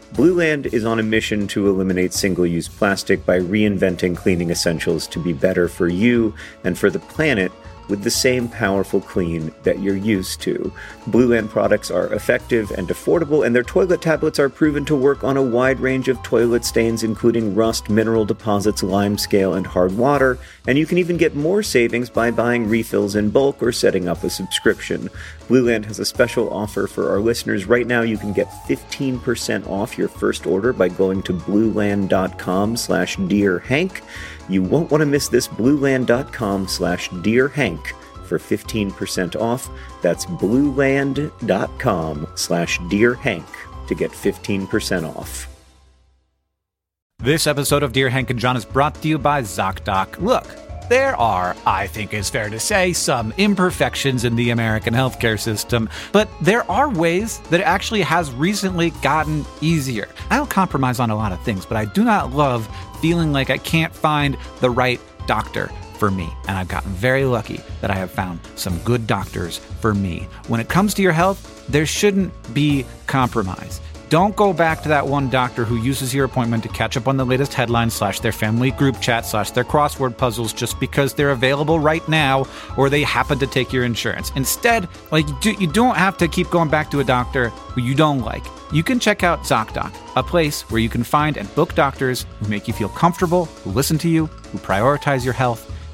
Blue Land is on a mission to eliminate single use plastic by reinventing cleaning essentials to be better for you and for the planet with the same powerful clean that you're used to. Blue Land products are effective and affordable, and their toilet tablets are proven to work on a wide range of toilet stains, including rust, mineral deposits, lime scale, and hard water. And you can even get more savings by buying refills in bulk or setting up a subscription. Blue Land has a special offer for our listeners. Right now, you can get 15% off your first order by going to blueland.com slash dear Hank. You won't want to miss this blueland.com slash dear Hank for 15% off. That's blueland.com slash dear Hank to get 15% off. This episode of Dear Hank and John is brought to you by ZocDoc. Look, there are, I think it's fair to say, some imperfections in the American healthcare system, but there are ways that it actually has recently gotten easier. I don't compromise on a lot of things, but I do not love feeling like I can't find the right doctor for me. And I've gotten very lucky that I have found some good doctors for me. When it comes to your health, there shouldn't be compromise. Don't go back to that one doctor who uses your appointment to catch up on the latest headlines slash their family group chat slash their crossword puzzles just because they're available right now or they happen to take your insurance. Instead, like you, do, you don't have to keep going back to a doctor who you don't like. You can check out ZocDoc, a place where you can find and book doctors who make you feel comfortable, who listen to you, who prioritize your health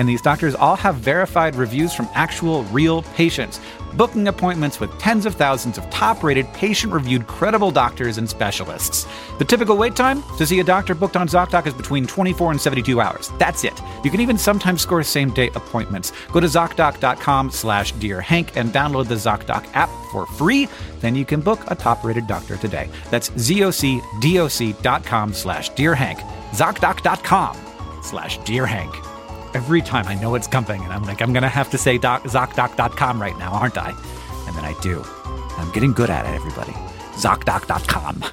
And these doctors all have verified reviews from actual real patients booking appointments with tens of thousands of top rated, patient reviewed, credible doctors and specialists. The typical wait time to see a doctor booked on ZocDoc is between 24 and 72 hours. That's it. You can even sometimes score same day appointments. Go to ZocDoc.com slash Dear Hank and download the ZocDoc app for free. Then you can book a top rated doctor today. That's ZocDoc.com slash Dear Hank. ZocDoc.com slash Dear Hank. Every time I know it's coming, and I'm like, I'm gonna have to say doc, ZocDoc.com right now, aren't I? And then I do. I'm getting good at it, everybody. ZocDoc.com.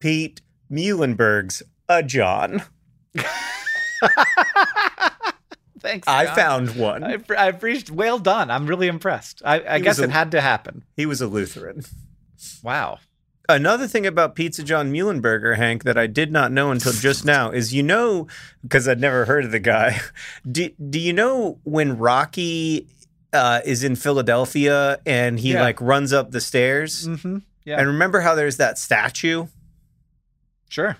Pete Muhlenberg's a John. Thanks. I John. found one. I, I appreciate. Well done. I'm really impressed. I, I guess was it had to happen. He was a Lutheran. Wow. Another thing about Pizza John Muhlenberger, Hank, that I did not know until just now is you know, because I'd never heard of the guy. Do, do you know when Rocky uh, is in Philadelphia and he Yeah. like runs up the stairs? Mm-hmm. Yeah. And remember how there's that statue? Sure.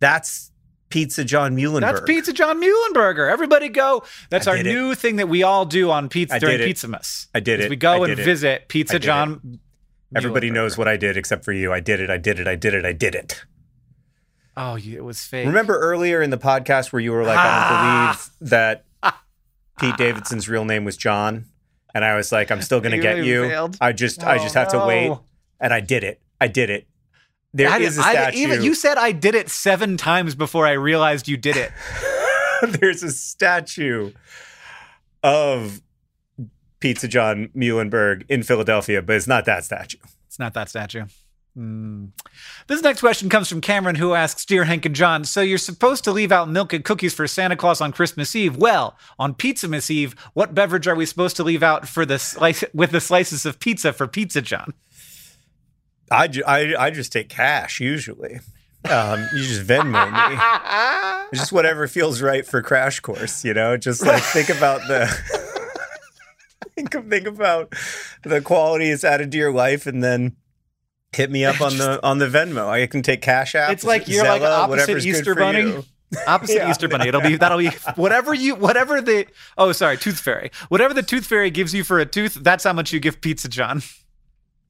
That's Pizza John Muhlenberg. That's Pizza John Muhlenberger. Everybody go. That's our it. new thing that we all do on pizza I during it. Pizzamas. I did it. We go and it. visit Pizza John. Everybody knows what I did except for you. I did it. I did it. I did it. I did it. Oh, you- it was fake. Remember earlier in the podcast where you were like, I don't believe that Pete Davidson's real name was John, and I was like, I'm still gonna You get really you. failed? I just, I just have to Oh, wait, no. and I did it. I did it. There I is a I statue. didn't even you said I did it seven times before I realized you did it. There's a statue of Pizza John Muhlenberg in Philadelphia, but it's not that statue. It's not that statue. Hmm. This next question comes from Cameron, who asks, "Dear Hank and John, so you're supposed to leave out milk and cookies for Santa Claus on Christmas Eve. Well, on Pizzamas Eve, what beverage are we supposed to leave out for the slice with the slices of pizza for Pizza John? I, ju- I, I just take cash usually. Um, you just Venmo me. Just whatever feels right for crash course, you know. Just like think about the think, think about the quality it's added to your life, and then hit me up on the on the Venmo. I can take cash out. It's like you're like opposite Easter Bunny. Opposite Yeah. Easter Bunny. It'll be that'll be whatever you whatever the oh sorry Tooth Fairy whatever the Tooth Fairy gives you for a tooth. That's how much you give Pizza John.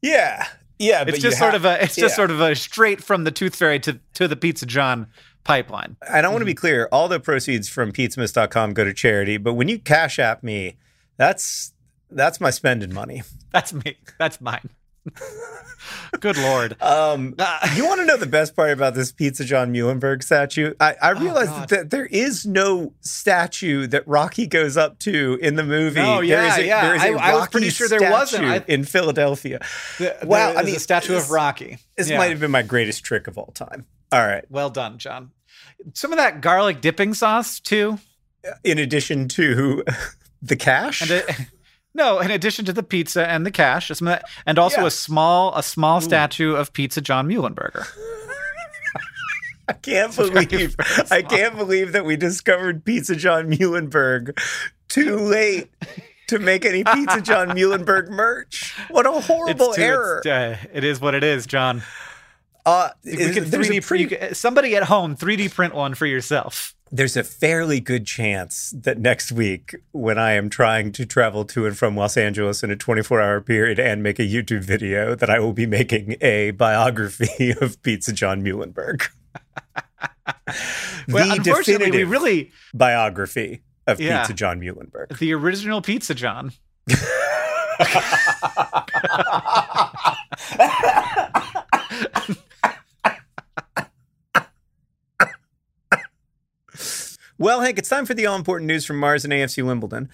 Yeah, yeah. It's just sort ha- of a it's just yeah. sort of a straight from the Tooth Fairy to to the Pizza John pipeline. And I want to be mm-hmm. clear: all the proceeds from Pizzamas.com go to charity. But when you cash app me, that's that's my spending money. That's me. That's mine. Good lord. Um, Ah. you want to know the best part about this Pizza John Muhlenberg statue? I, I realized Oh, that there is no statue that Rocky goes up to in the movie. There yeah, is a- yeah. there is a I- I was pretty sure there wasn't. statue I- in Philadelphia. The- Wow, there I mean, a statue of Rocky. This Yeah. might have been my greatest trick of all time. All right. well done, John. Some of that garlic dipping sauce too. In addition to the cash, no, in addition to the pizza and the cash, some of that- and also Yeah. a small a small statue of Pizza John Muhlenberger. I can't believe I can't believe that we discovered Pizza John Muhlenberg too late to make any Pizza John Muhlenberg merch. What a horrible too- error! it's, uh, it is what it is, John. Uh, We is- there's, 3D a print. pretty, Somebody at home 3D print one for yourself. There's a fairly good chance that next week, when I am trying to travel to and from Los Angeles in a 24 hour period and make a YouTube video, that I will be making a biography of Pizza John Muhlenberg. Well, the unfortunately, we really biography of Yeah. Pizza John Muhlenberg. the original Pizza John. Well, Hank, it's time for the all important news from Mars and AFC Wimbledon.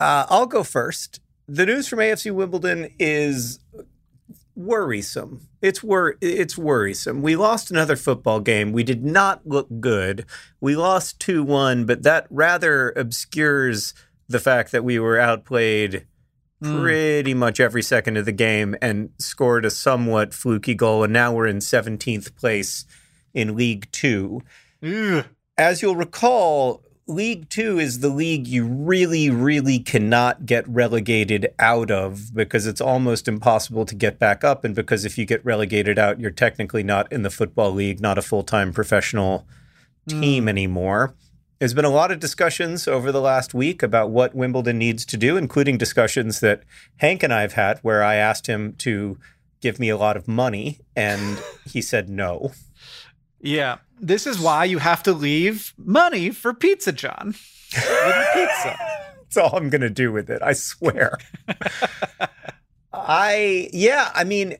Uh, I'll go first. The news from AFC Wimbledon is worrisome. It's wor- it's worrisome. We lost another football game. We did not look good. We lost 2-1, but that rather obscures the fact that we were outplayed pretty much every second of the game and scored a somewhat fluky goal and now we're in 17th place in League 2 Ugh. As you'll recall, League Two is the league you really, really cannot get relegated out of because it's almost impossible to get back up. And because if you get relegated out, you're technically not in the Football League, not a full time professional team hmm. anymore. There's been a lot of discussions over the last week about what Wimbledon needs to do, including discussions that Hank and I have had where I asked him to give me a lot of money and he said no. Yeah. This is why you have to leave money for Pizza John. Pizza. That's all I'm going to do with it. I swear. I, yeah, I mean,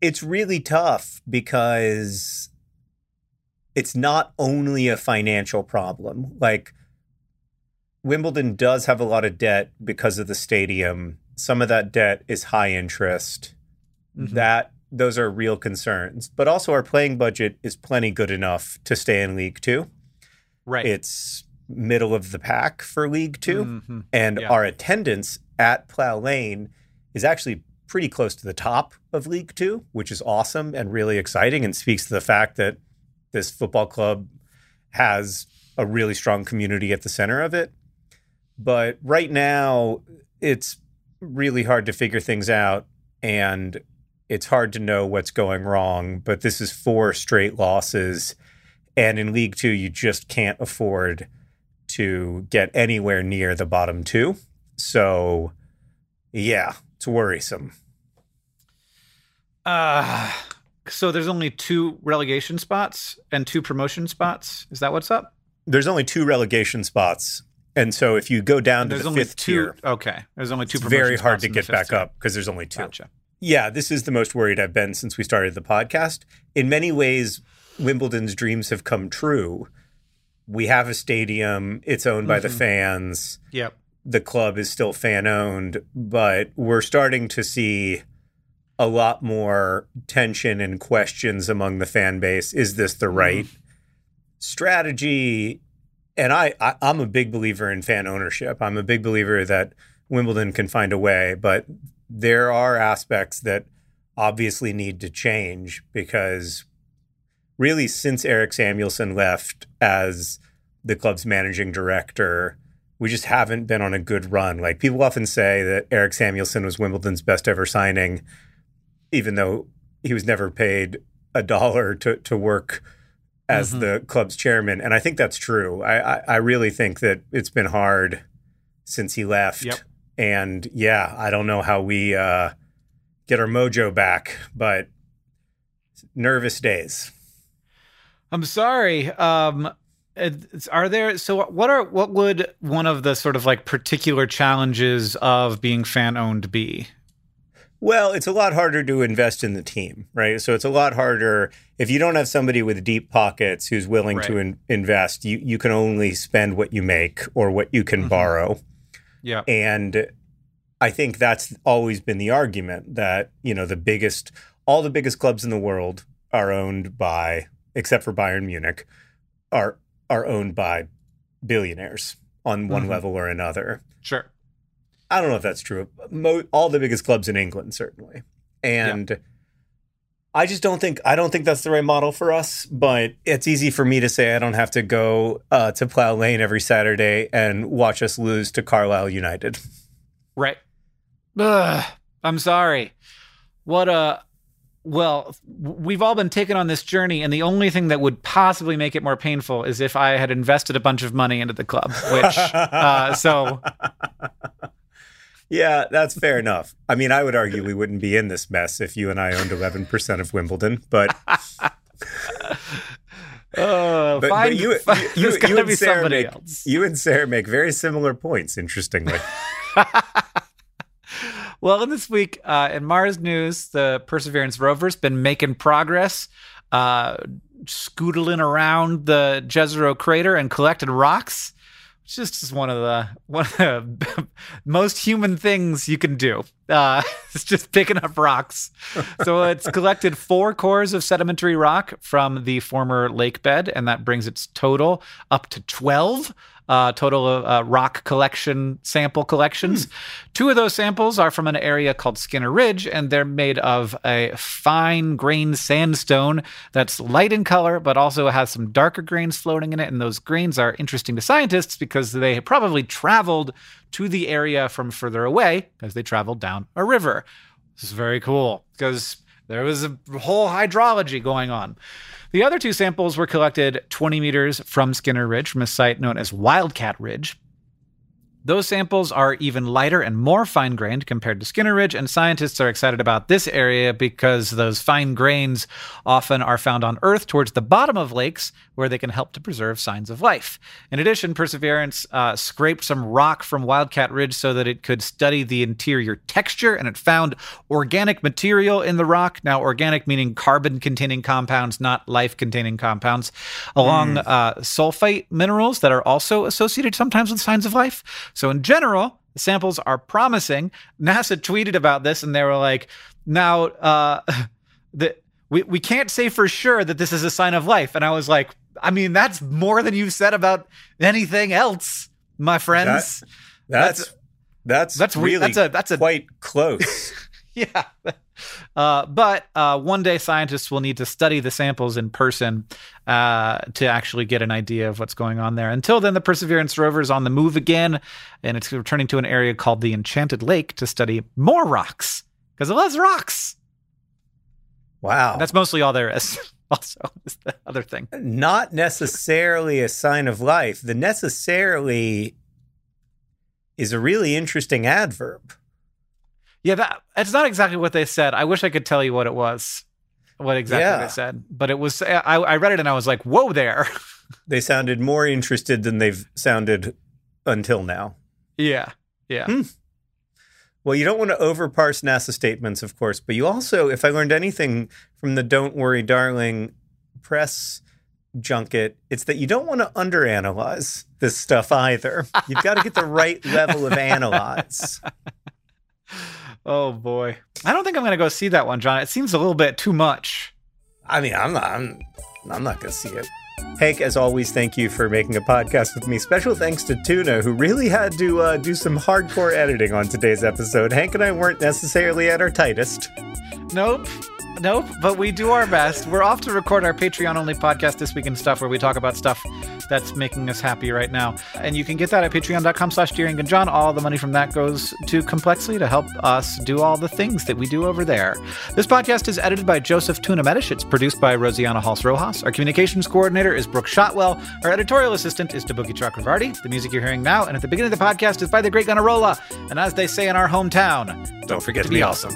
it's really tough because it's not only a financial problem. Like, Wimbledon does have a lot of debt because of the stadium. Some of that debt is high interest. Mhm. That those are real concerns. But also our playing budget is plenty good enough to stay in League 2. Right. It's middle of the pack for League 2 Mhm. and Yeah. our attendance at Plough Lane is actually pretty close to the top of League Two, which is awesome and really exciting and speaks to the fact that this football club has a really strong community at the center of it. But right now, it's really hard to figure things out and it's hard to know what's going wrong. But this is four straight losses. And in League Two, you just can't afford to get anywhere near the bottom two. So, yeah, it's worrisome. Uh, so there's only two relegation spots and two promotion spots. Is that what's up? There's only two relegation spots. And so if you go down to the only fifth two. tier, Okay, there's only two. it's very hard to get back tier. up because there's only two. Gotcha. Yeah, this is the most worried I've been since we started the podcast. In many ways, Wimbledon's dreams have come true. We have a stadium, it's owned by the Mhm. fans. Yep. The club is still fan owned, but we're starting to see a lot more tension and questions among the fan base. Is this the right strategy? And I, I, I'm a big believer in fan ownership. I'm a big believer that Wimbledon can find a way, but there are aspects that obviously need to change because really since Erik Samuelson left as the club's managing director, we just haven't been on a good run. Like people often say that Erik Samuelson was Wimbledon's best ever signing, even though he was never paid a dollar to to work as Mhm. the club's chairman. And I think that's true. I, I, I really think that it's been hard since he left. Yep. And yeah, I don't know how we uh, get our mojo back, but nervous days. I'm sorry. Um, are there? So, what are what would one of the sort of like particular challenges of being fan owned be? Well, it's a lot harder to invest in the team, right? So it's a lot harder if you don't have somebody with deep pockets who's willing to in- invest. You you can only spend what you make or what you can Mhm. borrow. Yeah. And I think that's always been the argument that, you know, the biggest, all the biggest clubs in the world are owned by, except for Bayern Munich, are are owned by billionaires on one Mhm. level or another. Sure. I don't know if that's true. Mo- all the biggest clubs in England, certainly, and I just don't think I don't think that's the right model for us. But it's easy for me to say I don't have to go uh, to Plough Lane every Saturday and watch us lose to Carlisle United. Right. Ugh, I'm sorry. What a. Well, we've all been taken on this journey, and the only thing that would possibly make it more painful is if I had invested a bunch of money into the club. Which, uh, so Yeah, that's fair enough. I mean, I would argue we wouldn't be in this mess if you and I owned 11% of Wimbledon, but uh, But- but find, you- you- you and be Sarah somebody make- else. you and Sarah make very similar points, interestingly. well, in this week, uh, in Mars news, the Perseverance rover's been making progress, uh, scootling around the Jezero crater and collected rocks. Is just one of the one of the most human things you can do. Uh, it's just picking up rocks. so it's collected four cores of sedimentary rock from the former lake bed, and that brings its total up to twelve. Uh, total uh, rock collection sample collections. Two of those samples are from an area called Skinner Ridge, and they're made of a fine grained sandstone that's light in color, but also has some darker grains floating in it. And those grains are interesting to scientists because they probably traveled to the area from further away because they traveled down a river. This is very cool because there was a whole hydrology going on. The other two samples were collected 20 meters from Skinner Ridge from a site known as Wildcat Ridge. Those samples are even lighter and more fine grained compared to Skinner Ridge, and scientists are excited about this area because those fine grains often are found on Earth towards the bottom of lakes where they can help to preserve signs of life. In addition, Perseverance uh, scraped some rock from Wildcat Ridge so that it could study the interior texture, and it found organic material in the rock. Now, organic meaning carbon containing compounds, not life containing compounds, along uh, sulfite minerals that are also associated sometimes with signs of life. So, in general, the samples are promising. NASA tweeted about this and they were like, now, uh, the, we, we can't say for sure that this is a sign of life. And I was like, I mean, that's more than you've said about anything else, my friends. That's that's That's re- really that's a that's a quite close. yeah. Uh, but uh, one day scientists will need to study the samples in person uh, to actually get an idea of what's going on there. Until then, the Perseverance rover is on the move again, and it's returning to an area called the Enchanted Lake to study more rocks because it loves rocks. wow. That's mostly all there is. also is the other thing. Not necessarily a sign of life. The necessarily is a really interesting adverb. Yeah, that it's not exactly what they said. I wish I could tell you what it was, what exactly Yeah. they said, but it was. I, I read it and I was like, "Whoa, there!" They sounded more interested than they've sounded until now. yeah, yeah. Hmm. Well, you don't want to overparse NASA statements, of course, but you also, if I learned anything from the Don't Worry, Darling press junket, it's that you don't want to underanalyze this stuff either. You've got to get the right level of analyze. Oh boy, I don't think I'm going to go see that one, John. It seems a little bit too much. I mean, I'm not, I'm, I'm not going to see it. Hank, as always, thank you for making a podcast with me. Special thanks to Tuna, who really had to uh, do some hardcore editing on today's episode. Hank and I weren't necessarily at our tightest. Nope. Nope, but we do our best. We're off to record our Patreon only podcast this week and stuff where we talk about stuff that's making us happy right now. And you can get that at patreon.com slash Dear Hank and John. All the money from that goes to Complexly to help us do all the things that we do over there. This podcast is edited by Joseph Tuna Medish. It's produced by Rosianna Halse Rojas. Our communications coordinator is Brooke Shotwell. Our editorial assistant is Deboki Chakravarti. The music you're hearing now and at the beginning of the podcast is by the great Gunnarolla. And as they say in our hometown, don't forget to be awesome.